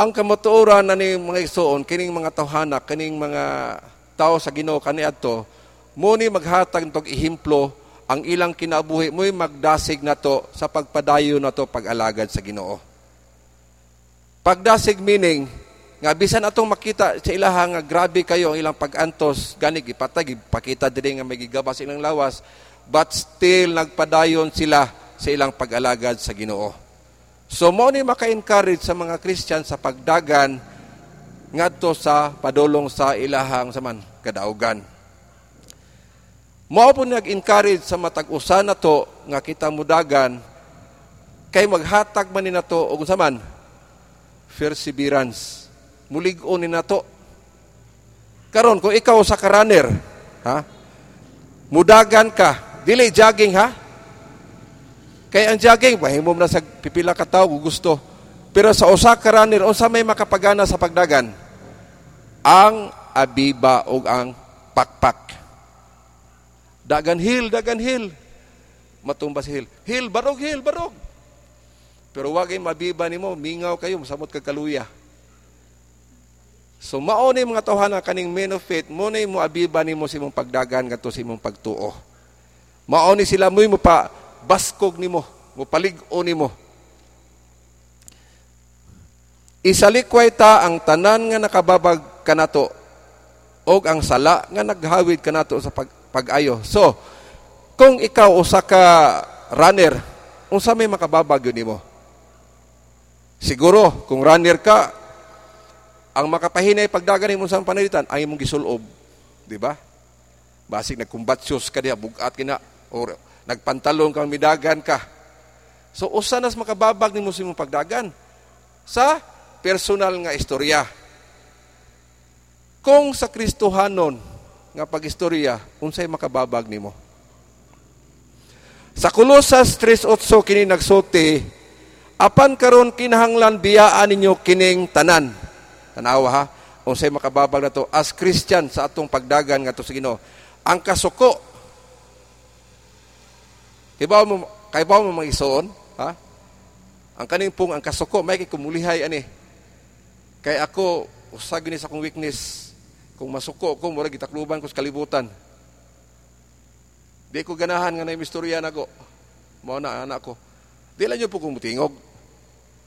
Ang kamatuoran na ni mga igsoon, kining mga tawhana, kining mga tao sa Ginoo kaniadto, mo ni maghatag tog ihimplo ang ilang kinabuhi mo'y magdasig na to sa pagpadayo na to pag-alagad sa Ginoo. Pagdasig meaning nga bisan atong makita sa ilaha nga grabe kayo ang ilang pag-antos gani gipatag ipakita diri nga may gigabas ilang lawas but still nagpadayon sila sa ilang pag-alagad sa Ginoo. So mo ni maka-encourage sa mga Christian sa pagdagan ngadto sa padulong sa ilahang saman kadaugan. Mao po nag-encourage sa matag usa na to nga kita mudagan kay maghatag man ni nato og saman perseverance. Mulig-on ni nato. Karon kung ikaw sa runner, ha? Mudagan ka, dili jogging ha? Kay ang jogging, mahimom na sa pipila ka tao, gusto. Pero sa usa ka runner, unsa may makapagana sa pagdagan? Ang abiba o ang pakpak. Dagan hill, dagan hill. Matumbas hill. Hill, barog, hill, barog. Pero wag ay mabiba nimo, mingaw kayo, masamot kag kaluya. So mao ni mga tawhana kaning men of faith, mo ni mo abiba nimo sa imong pagdagan ngadto sa imong pagtuo. Mao ni sila mo pa baskog nimo, mo palig-o nimo. Isalikway ta ang tanan nga nakababag kanato og ang sala nga naghawid kanato sa pag pag-ayo. So, kung ikaw usa ka runner, unsa may makababag yun nimo? Siguro, kung runner ka, ang makapahinay pagdagan mo sa panalitan ay imong gisulob, di ba? Basig nagkumbatsyon ka diha, bugat kina or nagpantalon kang midagan ka. So usa nas makababag nimo sa imong pagdagan sa personal nga istorya. Kung sa Kristohanon nga pagistorya, unsay makababag nimo? Sa Kolosas 3:8 kini nagsulti, apan karon kinahanglan biyaan ninyo kining tanan. Tanawa ha, unsay makababag nato as Christian sa atong pagdagan ngadto sa Ginoo. Ang kasuko Kay ba mo kay ba mo magisuon, ha? Ang kaning pong ang kasuko may kay kumulihay ani. Kay ako usag ni sa akong weakness kung masuko ko mura gitakluban ko sa kalibutan. Di ko ganahan nga na istorya na ko. Mao na anak ko. Di lang nyo po kung mutingog.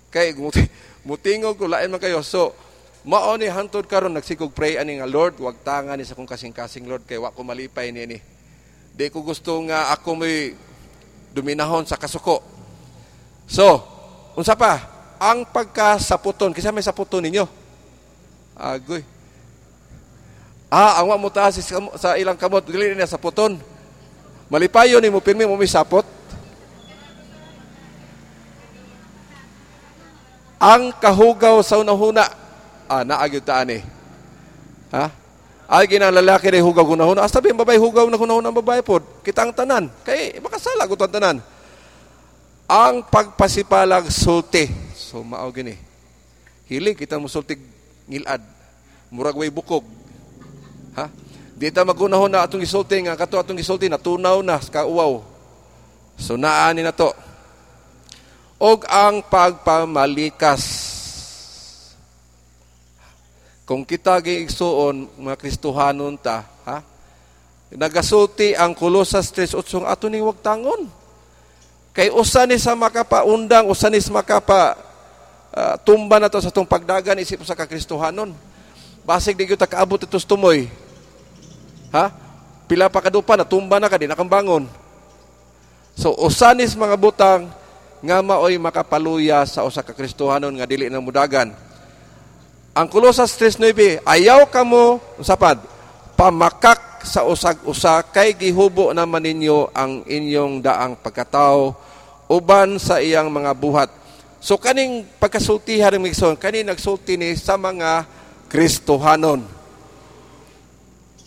Kay mutingog ko lain man kayo. So, mao ni hantod karon nagsikog pray ani nga Lord, wag tanga ni sa kong kasing-kasing Lord kay wa ko malipay ni ni. Di ko gusto nga ako may duminahon sa kasuko. So, unsa pa? Ang pagkasaputon, kisa may saputon ninyo. Agoy. Ah, ang mo taas sa ilang kamot, dili na saputon. Malipayo ni mo pirmi mo misapot. Ang kahugaw sa unahuna, ah, naagyod taan eh. Ha? Ay ginang lalaki rin hugaw hunahon. As sabi, babae hugaw na hunahon ang babae po. Kita ang tanan. Kay, makasala ko tanan. Ang pagpasipalag sulti. So, mao gini. Hilig, kita mo sulti ngilad. Murag way bukog. Ha? Di ta magunahon na atong isulti nga kato atong isulti natunaw na sa kauwaw. So naani na to. Og ang pagpamalikas. Kung kita giigsuon mga Kristohanon ta, ha? Nagasulti ang Kolosas 3:8 ato ni wag tangon. Kay usa ni sa makapaundang, usa ni sa makapa uh, tumba na to sa tong pagdagan isip sa kakristohanon. Basig di ta kaabot itos tumoy. Ha? Pila pa kadupa na tumba na ka di nakambangon. So usanis mga butang nga maoy makapaluya sa usa ka Kristohanon nga dili na mudagan. Ang Kolosas 3:9 ayaw kamo usapad pamakak sa usag-usa kay gihubo naman ninyo ang inyong daang pagkatao uban sa iyang mga buhat. So kaning pagkasultihan ng Migson, kaning nagsulti ni sa mga Kristohanon.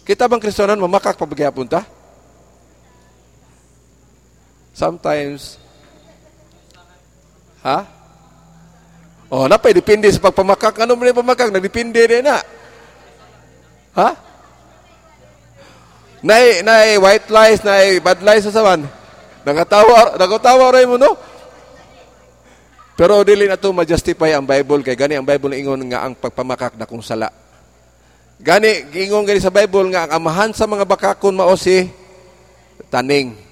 Kita bang Kristohanon mamakak pabagyapon ta? Sometimes Ha? Oh, napay depende sa pagpamakak. Ano man yung pamakak? Nagdepende din na. Ha? Nay, nay, white lies, nay, bad lies sa saman. Nangatawa, nangatawa rin mo, no? Pero dili na to ma-justify ang Bible kay gani ang Bible ingon nga ang pagpamakak na kung sala. Gani ingon gani sa Bible nga ang amahan sa mga bakakon mao si taning.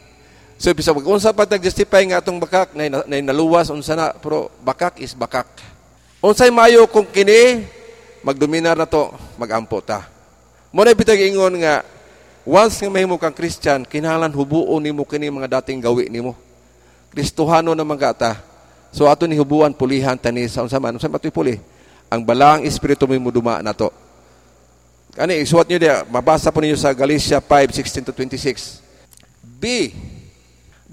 So bisa pag unsa pa nag-justify nga atong bakak na, na naluwas unsa na pero bakak is bakak. Unsay mayo kung kini magdominar na to magampo ta. Mo na bitag ingon nga once nga mahimo kang Christian kinahanglan hubuon nimo kini mga dating gawi nimo. Kristohano naman ka ta. So ato ni hubuan pulihan tani sa unsa man unsa matoy puli. Ang balang espiritu mo duma na to. Kani isuwat niyo dia mabasa po ninyo sa Galatia 5:16 to 26. B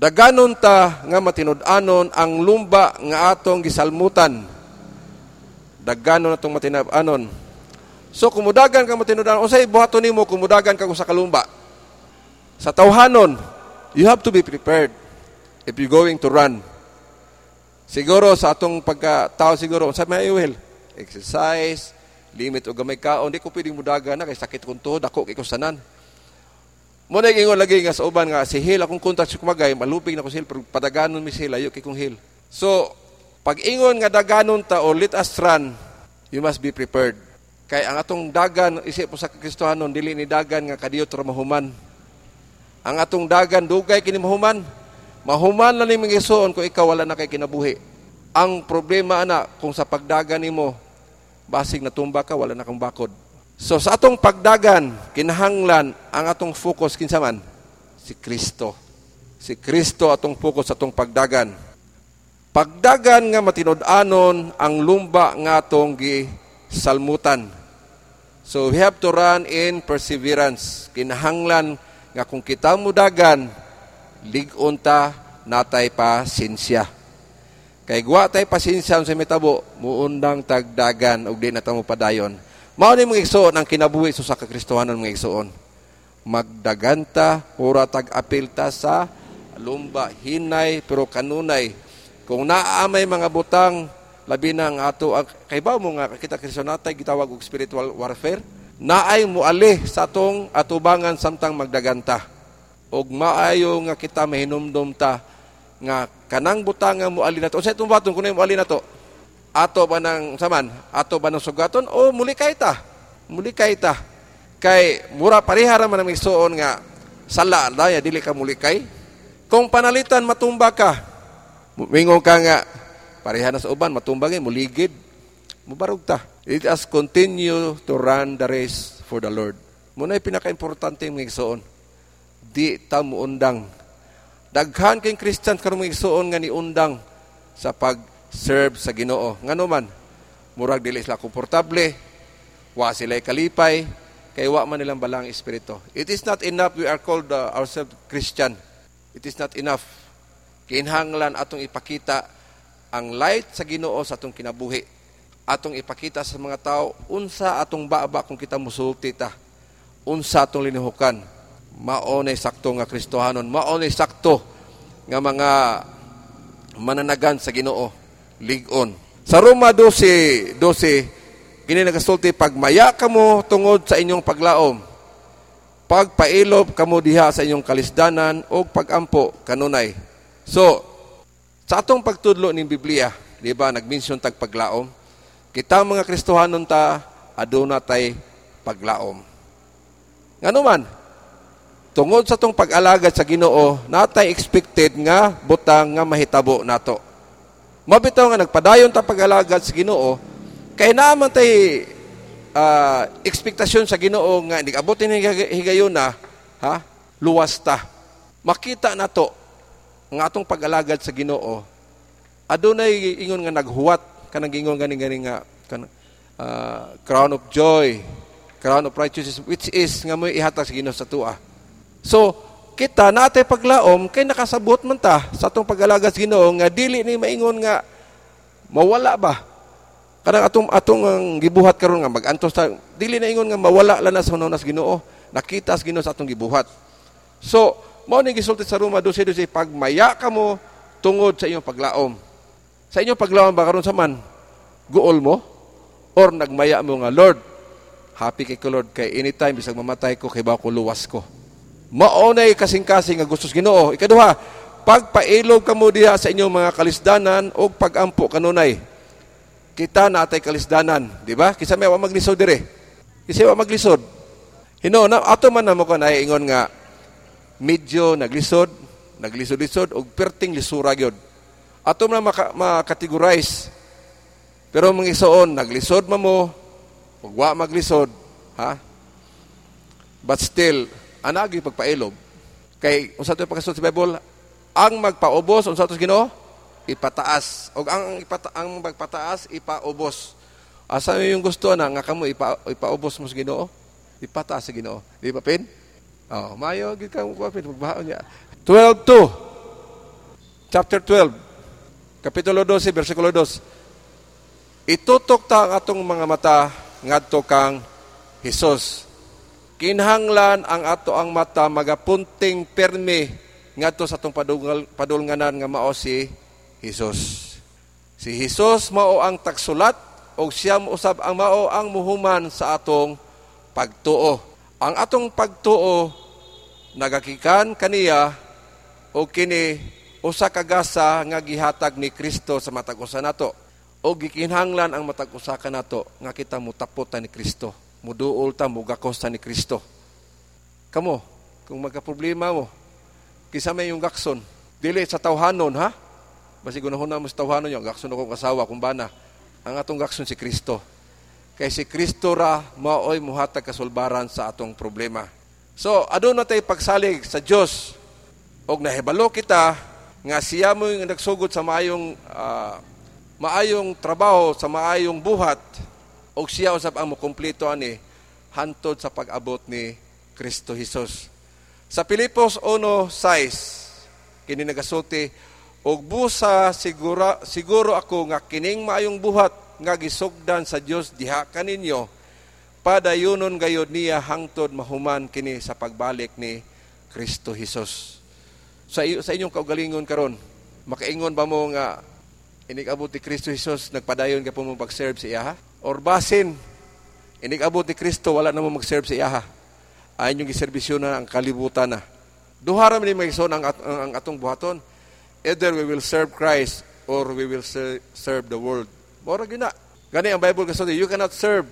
Daganon ta nga matinud-anon ang lumba nga atong gisalmutan. Daganon atong matinab-anon. So kumudagan ka matinud-anon, unsay buhaton nimo kumudagan ka sa kalumba? Sa tawhanon, you have to be prepared if you going to run. Siguro sa atong pagka-tao siguro unsa may will? Exercise, limit o gamay kaon, di ko pwedeng mudagan na kay sakit kong tuhod, ako kay kusanan. Muna ingon lagi nga sa uban nga si Hill akong kontak sa kumagay malupig na ko sil pero padaganon mi sila kay kong Hill. So pag ingon nga daganon ta o let us run, you must be prepared. Kay ang atong dagan isip po sa Kristohanon dili ni dagan nga kadiyot ra mahuman. Ang atong dagan dugay kini mahuman. Mahuman lang ni isuon kung ikaw wala na kay kinabuhi. Ang problema ana kung sa pagdagan nimo basig natumba ka wala na kang bakod. So sa atong pagdagan, kinahanglan ang atong focus kinsa man si Kristo. Si Kristo atong focus sa atong pagdagan. Pagdagan nga matinud-anon ang lumba nga atong gisalmutan. So we have to run in perseverance. Kinahanglan nga kung kita mudagan, ligon ta natay pa sinsya. Kay guwa tay pasinsya sa metabo, muundang tagdagan ug di na ta mo padayon Mao ni mga igsoon ang kinabuhi so sa kakristohanon mga igsoon. Magdaganta, ora tag-apilta sa lumba, hinay, pero kanunay. Kung naaamay mga butang, labi na ang ato, kay ba mo nga, kita kristyonatay, gitawag og spiritual warfare, naay muali sa atong atubangan samtang magdaganta. Og maayo nga kita mahinumdum ta, nga kanang butang nga muali na to. Sa itong baton, kung muali na to, ato ba ng saman, ato ba ng sugaton, o muli kay ta. Muli kay ta. Kay mura parihara man ang isuon nga sala daya dili ka muli kay. Kung panalitan matumba ka, mingon ka nga pareha sa uban matumba gay muligid. Mubarog ta. It has continue to run the race for the Lord. Muna pinaka-importante ng isuon. Di ta muundang. Daghan kay Christian karon isuon nga ni undang sa pag serve sa Ginoo. Ngano man, murag dili sila komportable, wa sila kalipay, kay wa man nilang balang espiritu. It is not enough we are called uh, ourselves Christian. It is not enough. Kinhanglan atong ipakita ang light sa Ginoo sa atong kinabuhi. Atong ipakita sa mga tao unsa atong baba kung kita musulti ta. unsa atong linihukan. Mao nay sakto nga Kristohanon, mao nay sakto nga mga mananagan sa Ginoo, ligon. Sa Roma 12, 12, kini nagasulti pagmaya kamo tungod sa inyong paglaom. Pagpailob kamo diha sa inyong kalisdanan o pagampo kanunay. So, sa atong pagtudlo ning Biblia, di ba, nagmention tag paglaom. Kita mga Kristohanon ta aduna tay paglaom. Ngano man, tungod sa tong pag-alagad sa Ginoo, natay expected nga butang nga mahitabo nato. Mabitaw nga nagpadayon ta pag-alagad sa Ginoo, kay naman tay uh, ekspektasyon sa Ginoo nga nigabutin ni higayon na, ha? Luwas ta. Makita nato nga atong pag-alagad sa Ginoo adunay ingon nga naghuwat kanang ingon gani gani nga kan uh, crown of joy crown of righteousness, which is nga mo ihatag sa Ginoo sa tua. So, kita natay paglaom kay nakasabot man ta sa atong pag-alaga sa Ginoo nga dili ni maingon nga mawala ba? Kanang atong atong ang gibuhat karon nga magantos ta dili na ingon nga mawala lang na sa hunaw Ginoo. Nakita sa Ginoo sa atong gibuhat. So mao ni gisulti sa Roma 12:12 pagmaya kamo tungod sa inyong paglaom. Sa inyong paglaom ba karon sa man? Guol mo? Or nagmaya mo nga Lord Happy kay ko Lord kay anytime bisag mamatay ko kay ba ko luwas ko. Maunay kasing-kasing nga gustos Ginoo. Ikaduha, pagpailog kamo diha sa inyong mga kalisdanan o pagampo kanunay. Kita natay kalisdanan, di ba? Kisa may wa maglisod dire. Kisa wa maglisod. Hino na ato man namo ko na ingon nga medyo naglisod, naglisod-lisod og perting lisura gyud. Ato man maka-categorize. Pero mga isoon, naglisod man mo, Ug wa maglisod, ha? But still, anagi pagpailob. Kay unsa to pagkasulti sa Bible, ang magpaubos unsa to Ginoo? Ipataas. Og ang ipata ang magpataas ipaubos. Asa yung gusto na nga kamo ipa, ipaubos mo sa Ginoo? Ipataas sa Ginoo. Di ba pin? Oh, mayo gid ka mo pin magbahaon niya. 12:2. Chapter 12. Kapitulo 12, versikulo 2. Itutok ta ang atong mga mata ngadto kang Hesus. Kinhanglan ang ato ang mata magapunting permi ngadto sa atong padulnganan nga mao si Hesus. Si Hesus mao ang tagsulat o siya usab ang mao ang muhuman sa atong pagtuo. Ang atong pagtuo nagakikan kaniya o kini usa ka gasa nga gihatag ni Kristo sa matag usa nato o gikinhanglan ang matag usa ka nato nga kita mutapot ta ni Kristo muduol ta mugakos ta ni Kristo. Kamo kung magka problema mo kisa may yung gakson dili sa tawhanon ha? Basi gunahon mo sa tawhanon yung gakson akong kasawa kung bana ang atong gakson si Kristo. Kay si Kristo ra maoy muhatag kasulbaran sa atong problema. So aduna tay pagsalig sa Dios og nahibalo kita nga siya mo yung nagsugod sa mayong uh, maayong trabaho sa maayong buhat o siya usab ang mukumpleto ani hantod sa pag-abot ni Kristo Jesus. Sa Pilipos 1:6 kini nagasulti og busa siguro siguro ako nga kining maayong buhat nga gisugdan sa Dios diha kaninyo padayunon gayod niya hangtod mahuman kini sa pagbalik ni Kristo Jesus. Sa, sa inyong kaugalingon karon makaingon ba mo nga inig-abot ni Kristo Jesus, nagpadayon ka po mo pag-serve sa iyaha? Or basin, inig-abot ni Kristo, wala na mo mag-serve sa iyaha. Ayon yung giserbisyo na ang kalibutan na. Duhara man ni ang, ang, ang atong buhaton. Either we will serve Christ or we will serve the world. Mora gina. Gani ang Bible kasulti, you cannot serve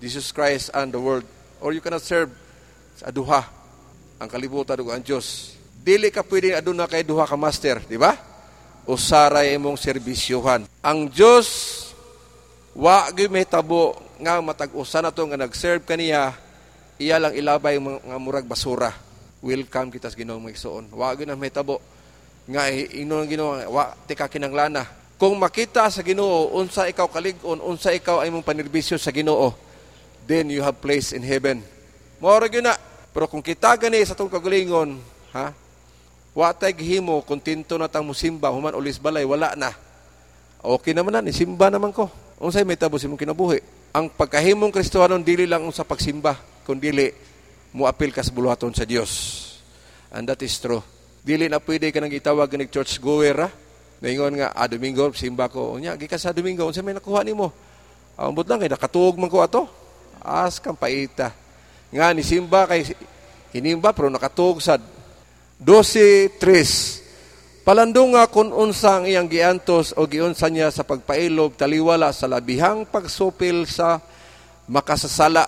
Jesus Christ and the world. Or you cannot serve sa duha ang kalibutan ug ang Dios. Dili ka pwedeng aduna kay duha ka master, di ba? usaray imong serbisyuhan. Ang Dios wa gyud tabo nga matag-usa na to nga nag-serve kaniya iya lang ilabay nga murag basura. Welcome kita sa Ginoo mga igsoon. Wa gyud na tabo nga inon Ginoo wa tika kinanglana. Kung makita sa Ginoo unsa ikaw kalig-on, unsa ikaw ay mong panirbisyo sa Ginoo, then you have place in heaven. Mao gyud na. Pero kung kita gani sa tong kagalingon, ha? Watay gihimo, kontento na tang musimba, human ulis balay, wala na. Okay naman na, simba naman ko. Unsay may tabo imong kinabuhi. Ang pagkahimong Kristohanon dili lang sa pagsimba, kundi muapil ka sa buluhaton sa Dios. And that is true. Dili na pwede ka nang itawag ni church goer ha. Naingon nga, ah, Domingo, simba ko. Unya, gika sa Domingo, unsa may nakuha nimo? Ambot lang kay nakatuog man ko ato. As kang paita. Nga ni simba kay hinimba pero nakatuog sad. 12:3 Palandong nga kung unsa ang iyang giantos o giunsa niya sa pagpailob taliwala sa labihang pagsupil sa makasasala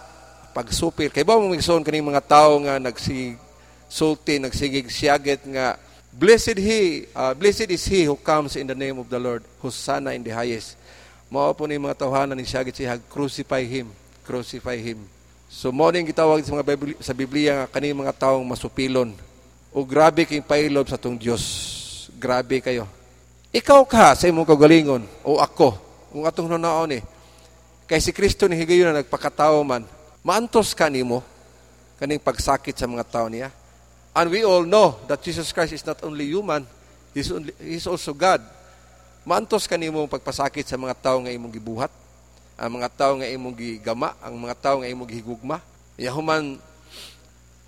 pagsupil. Kay ba mo migsoon kaning mga tao nga nagsisulti, nagsigig siyaget nga Blessed he, uh, blessed is he who comes in the name of the Lord, Hosanna in the highest. Mao po ni mga tawhanan ni siyaget siya, crucify him, crucify him. So mo ning gitawag sa mga Biblia, sa Biblia nga kani mga taong masupilon. O grabe kay pailob sa tong Dios. Grabe kayo. Ikaw ka sa imong kagalingon o ako, kung atong nunaon ni. Kay si Kristo ni higayon na nagpakatao man, maantos ka nimo kaning pagsakit sa mga tao niya. And we all know that Jesus Christ is not only human, He's, only, he's also God. Maantos ka nimo pagpasakit sa mga tao nga imong gibuhat, ang mga tao nga imong gigama, ang mga tao nga imong gihigugma. Ya human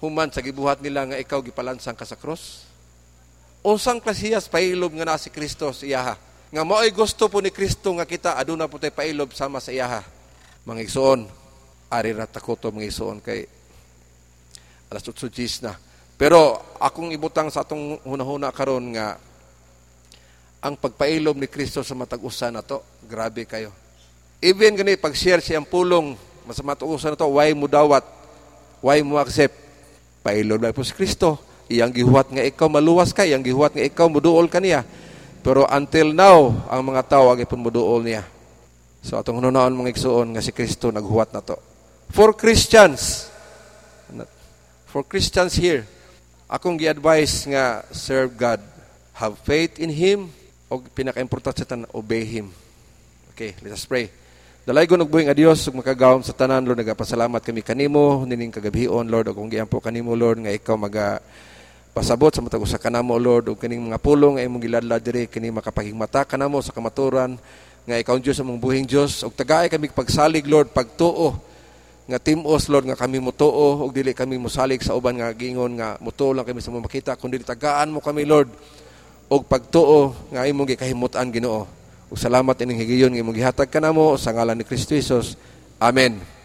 human sa gibuhat nila nga ikaw gipalansang ka sa cross. Unsang klasiyas pailob nga na si Kristo sa iyaha. Nga mao'y gusto po ni Kristo nga kita aduna po tay pailob sama sa iyaha. Mga igsoon, ari ra takoto mga igsoon kay alas 8 na. Pero akong ibutang sa atong hunahuna karon nga ang pagpailob ni Kristo sa matag-usa na to, grabe kayo. Even gani pag-share siyang pulong sa matag-usa na to, why mo dawat? Why mo accept? Pailob na po si Kristo. Iyang gihuwat nga ikaw maluwas ka, iyang gihuwat nga ikaw muduol kaniya. Pero until now, ang mga tao agi pun muduol niya. So atong hunaon mga igsuon nga si Kristo naghuwat na to. For Christians, for Christians here, akong gi-advise nga serve God, have faith in Him, o pinaka-importante sa tanan, obey Him. Okay, let us pray. Dalay ko nagbuhing adios ug makagawom sa tanan Lord nagapasalamat kami kanimo nining kagabion Lord ug kung giampo kanimo Lord nga ikaw maga pasabot sa matag usa kanamo Lord ug kining mga pulong nga imong giladlad diri kini makapahigmata kanamo sa kamaturan nga ikaw Dios among buhing Dios ug tagay kami pagsalig Lord pagtuo nga timos Lord nga kami mutuo ug dili kami mosalig sa uban nga gingon nga mutuo lang kami sa mga makita kundi tagaan mo kami Lord og pagtuo nga imong gikahimutan Ginoo. Ug salamat ining higayon nga imong gihatag kanamo sa ngalan ni Kristo Jesus. Amen